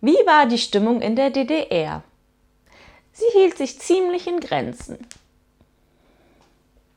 Wie war die Stimmung in der DDR? Sie hielt sich ziemlich in Grenzen.